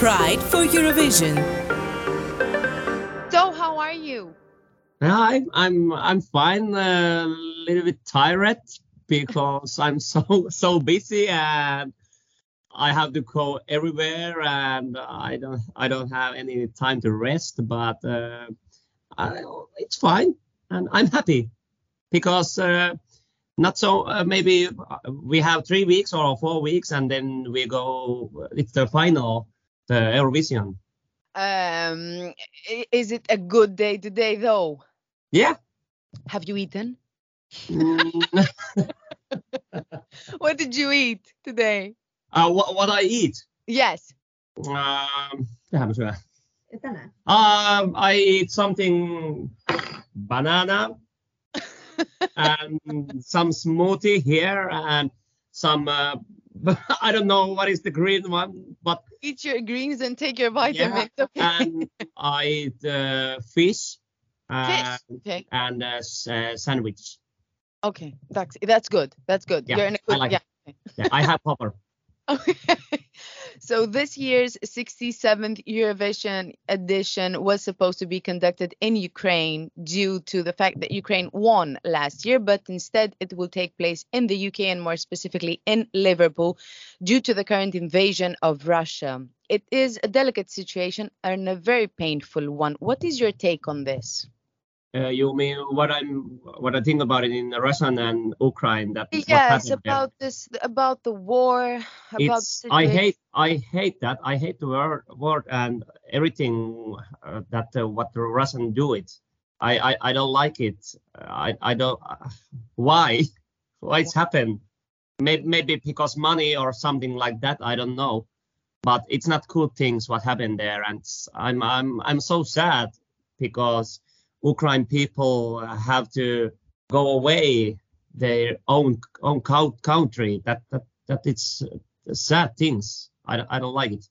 Pride for Eurovision. So, how are you? I'm I'm I'm fine. A little bit tired because I'm so so busy and I have to go everywhere and I don't I don't have any time to rest. But uh, I, it's fine and I'm happy because uh, not so uh, maybe we have three weeks or four weeks and then we go. It's the final, the Eurovision. Um, is it a good day today, though? Yeah. Have you eaten? Mm, What did you eat today? uh, what, what I eat? Yes. Um, mitähän mä syön? Tänään. Um, I eat something banana and some smoothie here and some uh, I don't know what is the green one, but Eat your greens and take your vitamins. Okay. and I eat uh, fish and, Okay. and uh, uh, sandwich. Okay. That's that's good. That's good. Yeah, You're in a I good like yeah. Yeah, I have pepper. Okay. So this year's 67th Eurovision edition was supposed to be conducted in Ukraine due to the fact that Ukraine won last year, but instead it will take place in the UK and more specifically in Liverpool due to the current invasion of Russia. It is a delicate situation and a very painful one. What is your take on this? Uh, you mean what I'm what I think about it in Russia and Ukraine? That Yes, happened there. about this, about the war, about the I hate I hate that I hate the word word and everything uh, that uh, what the Russian do it. I I, I don't like it. I I don't uh, why why it's happened. Maybe maybe because money or something like that. I don't know. But it's not cool things what happened there, and I'm I'm I'm so sad because Ukraine people have to go away their own own country. That that that it's uh, sad things. I, don't- I don't like it.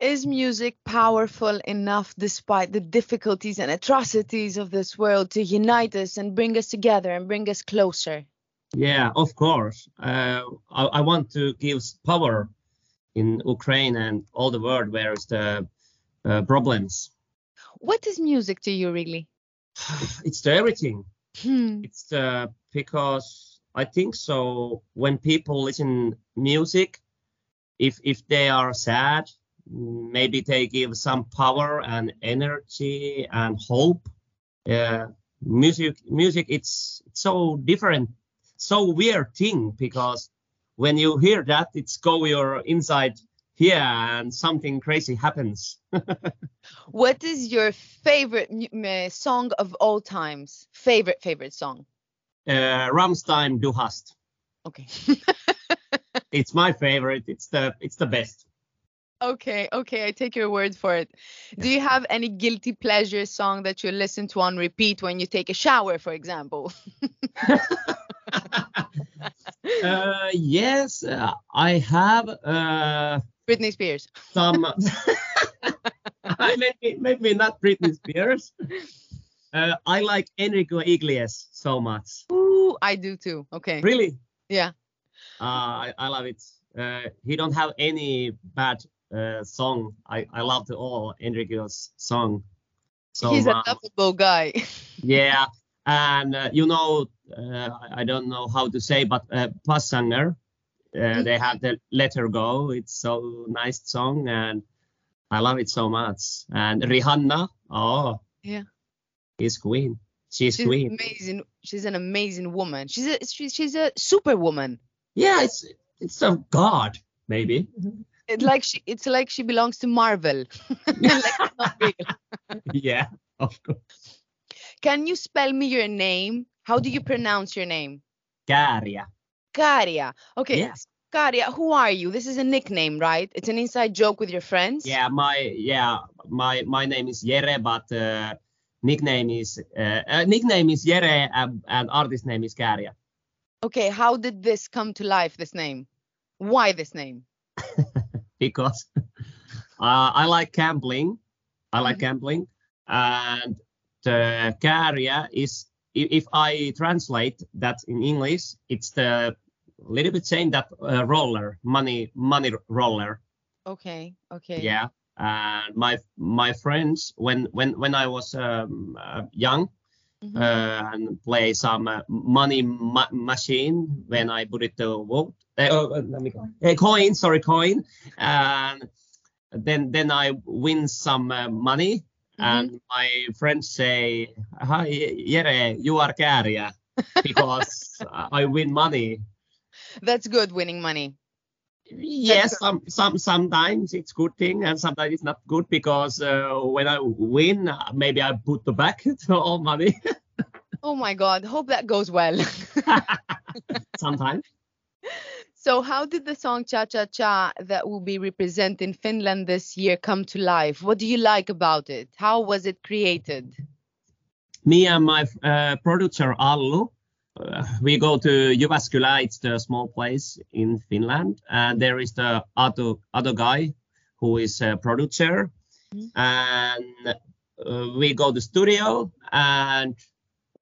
Is music powerful enough despite the difficulties and atrocities of this world to unite us and bring us together and bring us closer? Yeah, of course. Uh, I, I want to give power in Ukraine and all the world where is the uh, problems. What is music to you, really? it's the everything. Hmm. It's the because I think so. When people listen music, if if they are sad, maybe they give some power and energy and hope. Uh, music music it's so different, so weird thing because when you hear that, it's go your inside here and something crazy happens. What is your favorite uh, song of all times? Favorite, favorite song? Uh, Rammstein Du hast. Okay. It's my favorite. It's the it's the best. okay, okay, I take your word for it. Do you have any guilty pleasure song that you listen to on repeat when you take a shower, for example? Uh, yes, uh, I have uh, Britney Spears. some. maybe, maybe not Britney Spears. Uh, I like Enrico Iglesias so much. Ooh, I do too. Okay. Really, Yeah. uh, I, I love it. Uh, he don't have any bad uh, song. I, I love the all Enrico's song. So He's a much. lovable guy. Yeah, and uh, you know, uh, I I don't know how to say, but uh, Passenger, uh, they have the Let Her Go. It's so nice song, and I love it so much. And Rihanna, oh, Yeah. is queen. She's, She's queen. amazing. She's an amazing woman. She's a she's, she's a superwoman. Yeah, it's it's a god maybe. It's like she it's like she belongs to Marvel. like it's not real. yeah, of course. Can you spell me your name? How do you pronounce your name? Käärijä. Karia. Okay. Yes. Karia, who are you? This is a nickname, right? It's an inside joke with your friends. Yeah, my yeah, my my name is Jere, but uh, nickname is uh, uh, nickname is Jere, and, and artist name is Käärijä. Okay, how did this come to life, this name? Why this name? because uh, I like gambling. I like Mhm. gambling, and the Käärijä is if I translate that in English, it's the little bit saying that uh, roller, money, money roller. Okay, okay. Yeah, and my my friends when when when I was um, uh, young Mhm. uh, and play some uh, money ma- machine when I put it to vote. Uh, oh, let me go. Uh, coin, sorry, coin, and then then I win some uh, money, and my friends say, "Hi, Jere, you are Käärijä," because I win money. That's good winning money. Yes, some some sometimes it's good thing and sometimes it's not good because uh, when I win, maybe I put the back all money. Oh my God. Hope that goes well. sometimes. so, how did the song Cha Cha Cha that will be representing Finland this year come to life? What do you like about it? How was it created? Me and my uh, producer Allu, uh, we go to Jyväskylä. It's the small place in Finland, and there is the other other guy who is a producer, Mhm. and uh, we go to studio and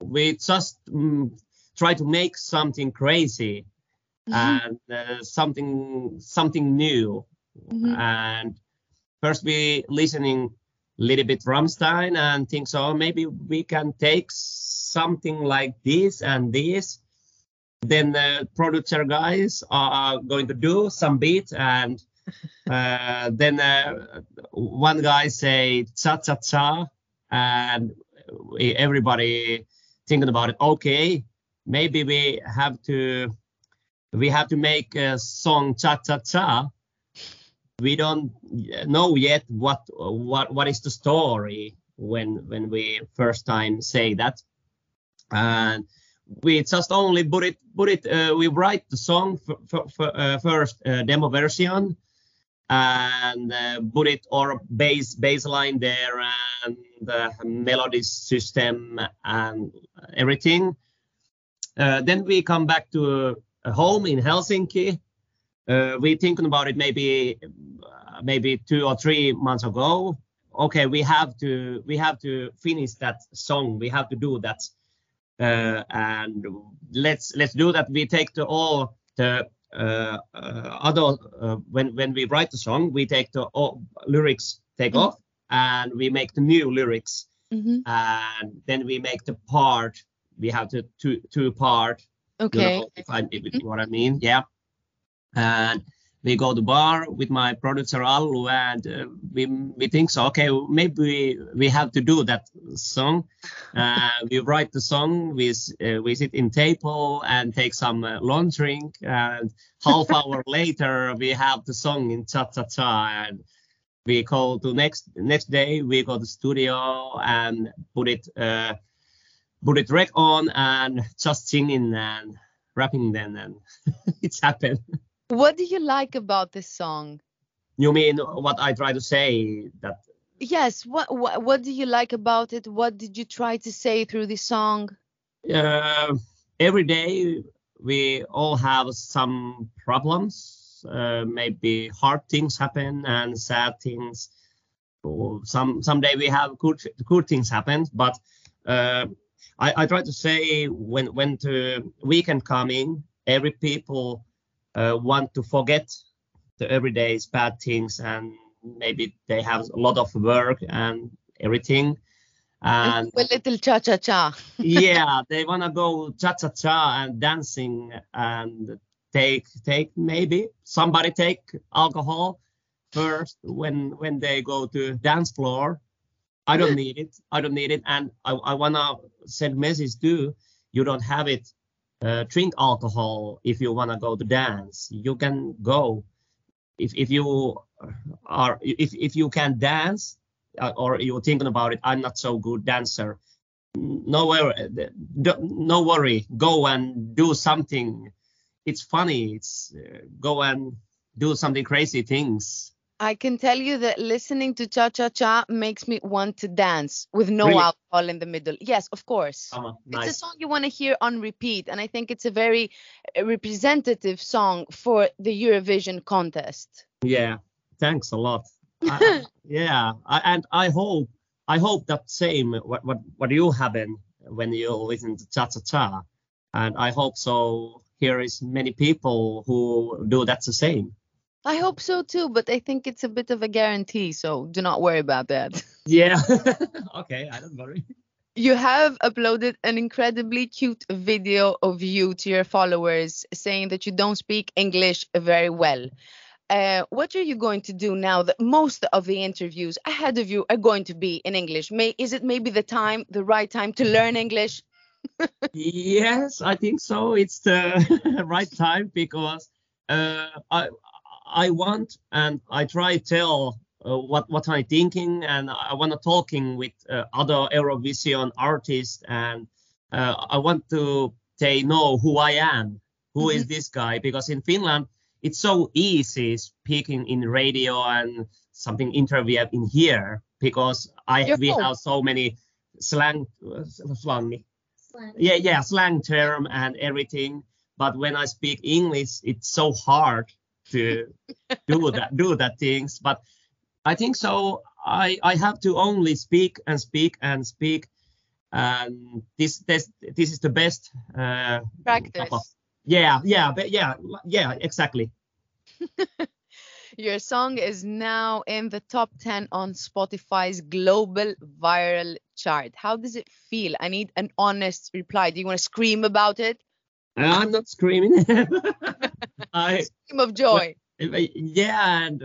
we just mm, try to make something crazy and uh, something something new Mhm. and first we listening a little bit Rammstein and think so maybe we can take something like this and this then the producer guys are going to do some beat and uh, then uh, one guy say cha cha cha and everybody thinking about it. Okay maybe we have to we have to make a song cha cha cha. We don't know yet what what what is the story when when we first time say that and we just only put it put it uh, we write the song f- f- f- uh, first uh, demo version and uh, put it or bass bass line there and the melody system and everything. Uh, then we come back to a home in helsinki. Uh, we thinking about it maybe uh, maybe two or three months ago. Okay we have to we have to finish that song. We have to do that uh, and let's let's do that we take the all the uh, uh, other uh, when when we write the song we take the all lyrics take Mhm. off and we make the new lyrics Mhm. and then we make the part we have to two two part you Okay. know, if I if you know what I mean, yeah. And we go to bar with my producer Allu, and uh, we we think so. Okay, maybe we, have to do that song. Uh, we write the song. We uh, we sit in table and take some uh, long drink, and half hour later we have the song in cha cha cha, and we go to next next day we go to studio and put it. Uh, put it rec on and just singing and rapping then and it's happened. What do you like about this song? You mean what I try to say that Yes. What, what What do you like about it? What did you try to say through the song? uh, every day we all have some problems, uh, maybe hard things happen and sad things. Some someday we have good good things happen, but uh, I, I try to say when when the weekend coming, every people Uh, want to forget the everyday's bad things and maybe they have a lot of work and everything. And a little cha cha cha. yeah, they wanna go cha cha cha and dancing and take take maybe somebody take alcohol first when when they go to dance floor. I don't mm. need it. I don't need it, and I, I wanna send message too. You don't have it. Uh, drink alcohol if you wanna go to dance. You can go. If if you are if if you can dance uh, or you're thinking about it, I'm not so good dancer no worry, no worry. Go and do something. It's funny. It's uh, go and do something crazy things. I can tell you that listening to cha cha cha makes me want to dance with no Really? alcohol in the middle. Yes, of course. On, It's a song you want to hear on repeat, and I think it's a very uh, representative song for the Eurovision contest. Yeah, thanks a lot. I, yeah, I, and I hope I hope that same what what what you happen when you listen to cha cha cha, and I hope so. Here is many people who do that the same. I hope so too, but I think it's a bit of a guarantee, so do not worry about that. Yeah. okay, I don't worry. You have uploaded an incredibly cute video of you to your followers saying that you don't speak English very well. Uh, what are you going to do now that most of the interviews ahead of you are going to be in English? May is it maybe the time, the right time to learn English? yes, I think so. It's the right time because uh, I I want and I try tell uh, what what I'm thinking and I want to talking with uh, other Eurovision artists and uh, I want to they know who I am, Who mm-hmm. is this guy because in Finland it's so easy speaking in radio and something interview in here because I we have so many slang slang slang. Yeah, yeah, slang term and everything. But when I speak English, it's so hard to do that, do that things. But I think so. I I have to only speak and speak and speak, and this this this is the best uh, practice. yeah, yeah, but yeah, yeah, exactly. Your song is now in the top 10 on Spotify's global viral chart. How does it feel? I need an honest reply. Do you want to scream about it? Uh, I'm not screaming. I scream of joy. Yeah, and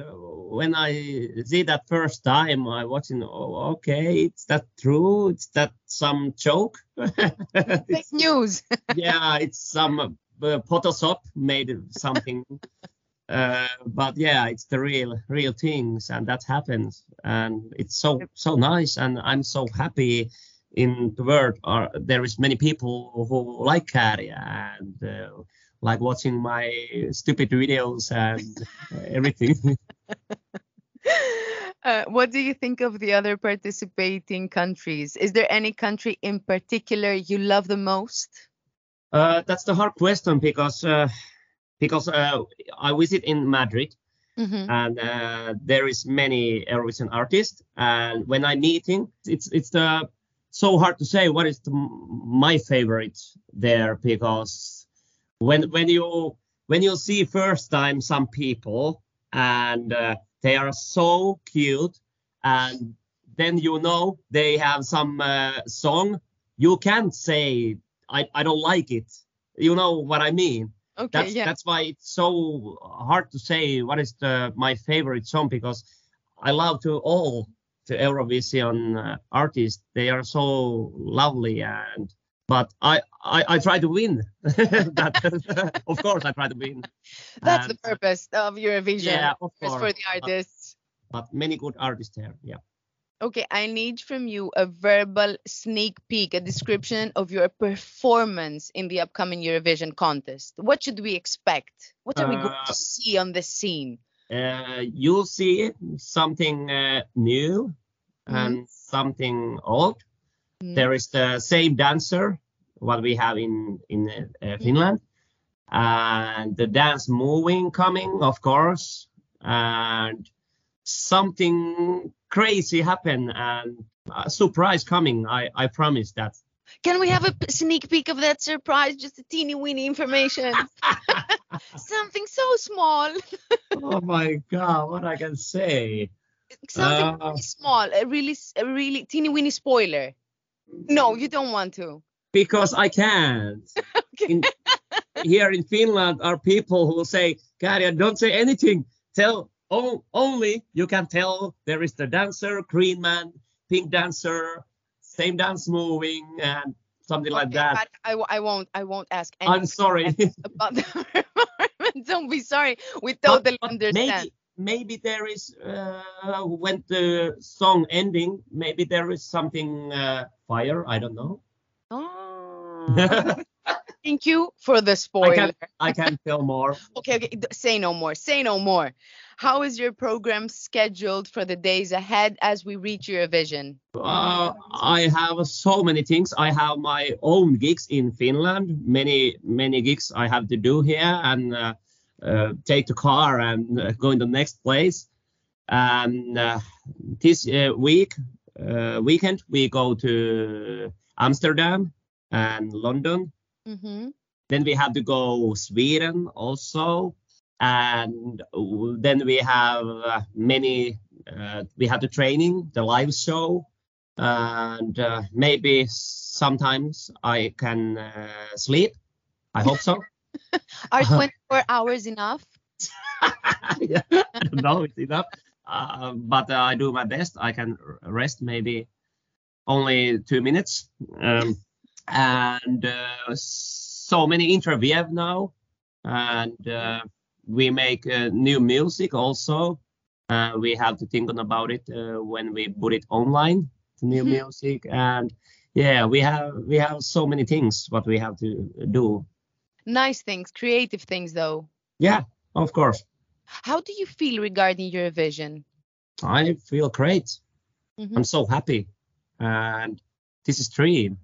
when I see that first time, I watching. Oh, okay, it's that true? It's that some joke? Fake news. yeah, it's some uh, Photoshop made something uh, but yeah it's the real real things and that happens and it's so so nice and i'm so happy in the world are there is many people who like Käärijä and uh, like watching my stupid videos and everything. Uh, what do you think of the other participating countries? Is there any country in particular you love the most? Uh, that's the hard question because uh, because uh, I visit in Madrid mm-hmm. and uh, there is many Eurovision artists and when I'm meeting it's it's the so hard to say what is the, my favorite there because when when you when you see first time some people and uh, they are so cute and then you know they have some uh, song you can't say I, I don't like it you know what i mean Okay, that's yeah. that's why it's so hard to say what is the my favorite song because I love to all the Eurovision uh, artists. They are so lovely and but I I, I try to win. that, of course, I try to win. That's and, the purpose of Eurovision. Yeah, of course. for the artists. But, but many good artists there. Yeah. Okay, I need from you a verbal sneak peek, a description of your performance in the upcoming Eurovision contest. What should we expect? What are uh, we going to uh, see on the scene? Uh, you'll see something uh, new mm-hmm. and something old. Mm-hmm. There is the same dancer what we have in in uh. Finland, and the dance moving coming, of course, and something crazy happen and a surprise coming. I, I promise that. Can we have a sneak peek of that surprise? Just a teeny weeny information. Something so small. oh my god, what I can say. Something uh, really small, a really, a really teeny weeny spoiler. No, you don't want to. Because I can't. okay. in, here in Finland are people who will say, Käärijä, don't say anything. Tell Oh, only you can tell there is the dancer, green man, pink dancer, same dance moving, and something okay, like that. I, I won't I won't ask. I'm sorry about the Don't be sorry. We totally but, but understand. Maybe, maybe there is uh, when the song ending, maybe there is something uh, fire. I don't know. Oh. Thank you for the spoiler. I can, I can tell more. okay, okay. Say no more. Say no more. How is your program scheduled for the days ahead as we reach Eurovision? Uh, I have so many things. I have my own gigs in Finland. Many many gigs I have to do here and uh, uh, take the car and uh, go in the next place. And uh, this uh, week weekend we go to Amsterdam and London. Mm-hmm. Then we have to go Sweden also and then we have uh, many. Uh, we have the training, the live show, and uh, maybe sometimes I can uh, sleep. I hope so. Are 24 hours enough? yeah, I don't know it's enough, uh, but uh, I do my best. I can rest maybe only two minutes, um, and uh, so many interviews now, and uh, we make uh, new music also. Uh, we have to think about it when we put it online, the new music, and yeah, we have we have so many things what we have to do. Nice things, creative things, though. Yeah, of course. How do you feel regarding Eurovision? I feel great. Mm-hmm. I'm so happy, and this is dream.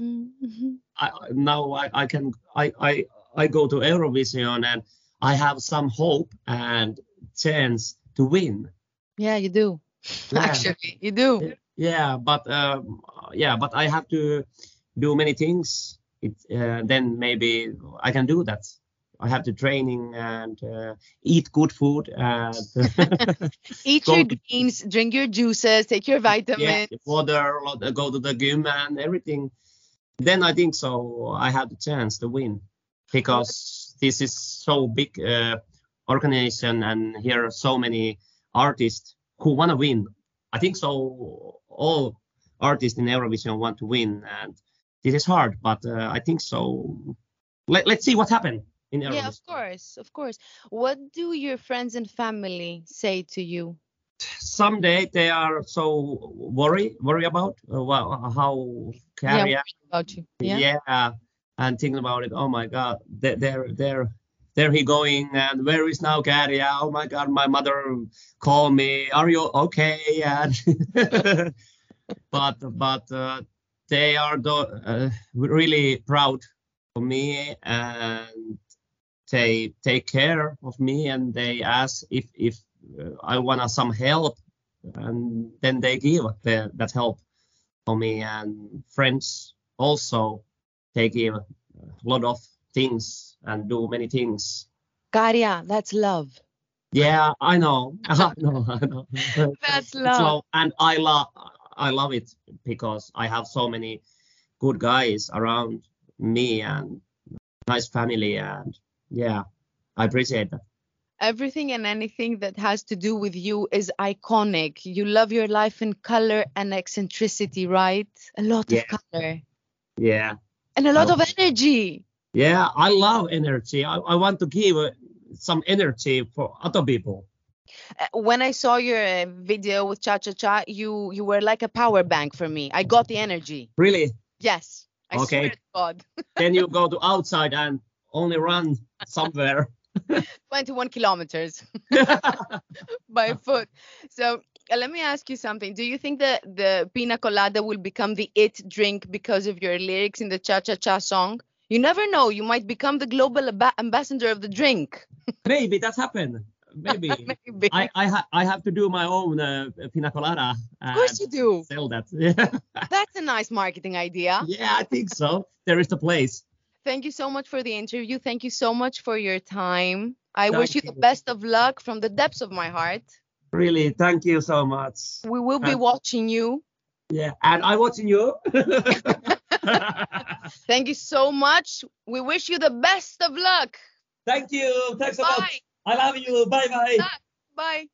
Mm-hmm. I, now I, I can I, I I go to Eurovision and I have some hope and chance to win. Yeah, you do. Yeah. Actually, you do. Yeah, but um, yeah, but I have to do many things. It, uh, then maybe I can do that. I have the training and uh, eat good food and eat your greens, drink your juices, take your vitamins, yeah, water, go to the gym and everything. Then I think so. I have the chance to win because this is so big uh, organization and here are so many artists who want to win. I think so. All artists in Eurovision want to win, and this is hard, but uh, I think so. Let, let's see what happened. in. Yeah, of course, of course. What do your friends and family say to you? Someday they are so worried worry about uh, well, how Käärijä. Yeah, about you. Yeah. yeah, and thinking about it. Oh my God, they're they're there he going and where is now Käärijä? Oh my God, my mother called me. Are you okay? And but but uh, they are uh, really proud of me and they take care of me and they ask if if uh, I want some help and then they give the, that help for me and friends also they give a lot of things and do many things. Käärijä, that's love. Yeah, I know. I know. I know. that's love. So, and I love I love it because I have so many good guys around me and nice family and yeah, I appreciate that. Everything and anything that has to do with you is iconic. You love your life in color and eccentricity, right? A lot yeah. of color. Yeah. And a lot oh. of energy. Yeah, I love energy. I, I want to give some energy for other people. Uh, when I saw your uh, video with Cha Cha Cha, you you were like a power bank for me. I got the energy. Really? Yes. I okay. God. then you go to outside and only run somewhere. 21 kilometers by foot. So uh, let me ask you something. Do you think that the pina colada will become the it drink because of your lyrics in the cha cha cha song? You never know. You might become the global ab- ambassador of the drink. Maybe that's happened. Maybe. Maybe. I I, ha- I have to do my own uh, pina colada. Of course you do. Sell that. Yeah. That's a nice marketing idea. Yeah, I think so. There is the place. Thank you so much for the interview. Thank you so much for your time. I thank wish you, you the best of luck from the depths of my heart. Really, thank you so much. We will be watching you. Yeah, and I'm watching you. thank you so much. We wish you the best of luck. Thank you. Thanks a lot. I love you. Bye bye. Bye.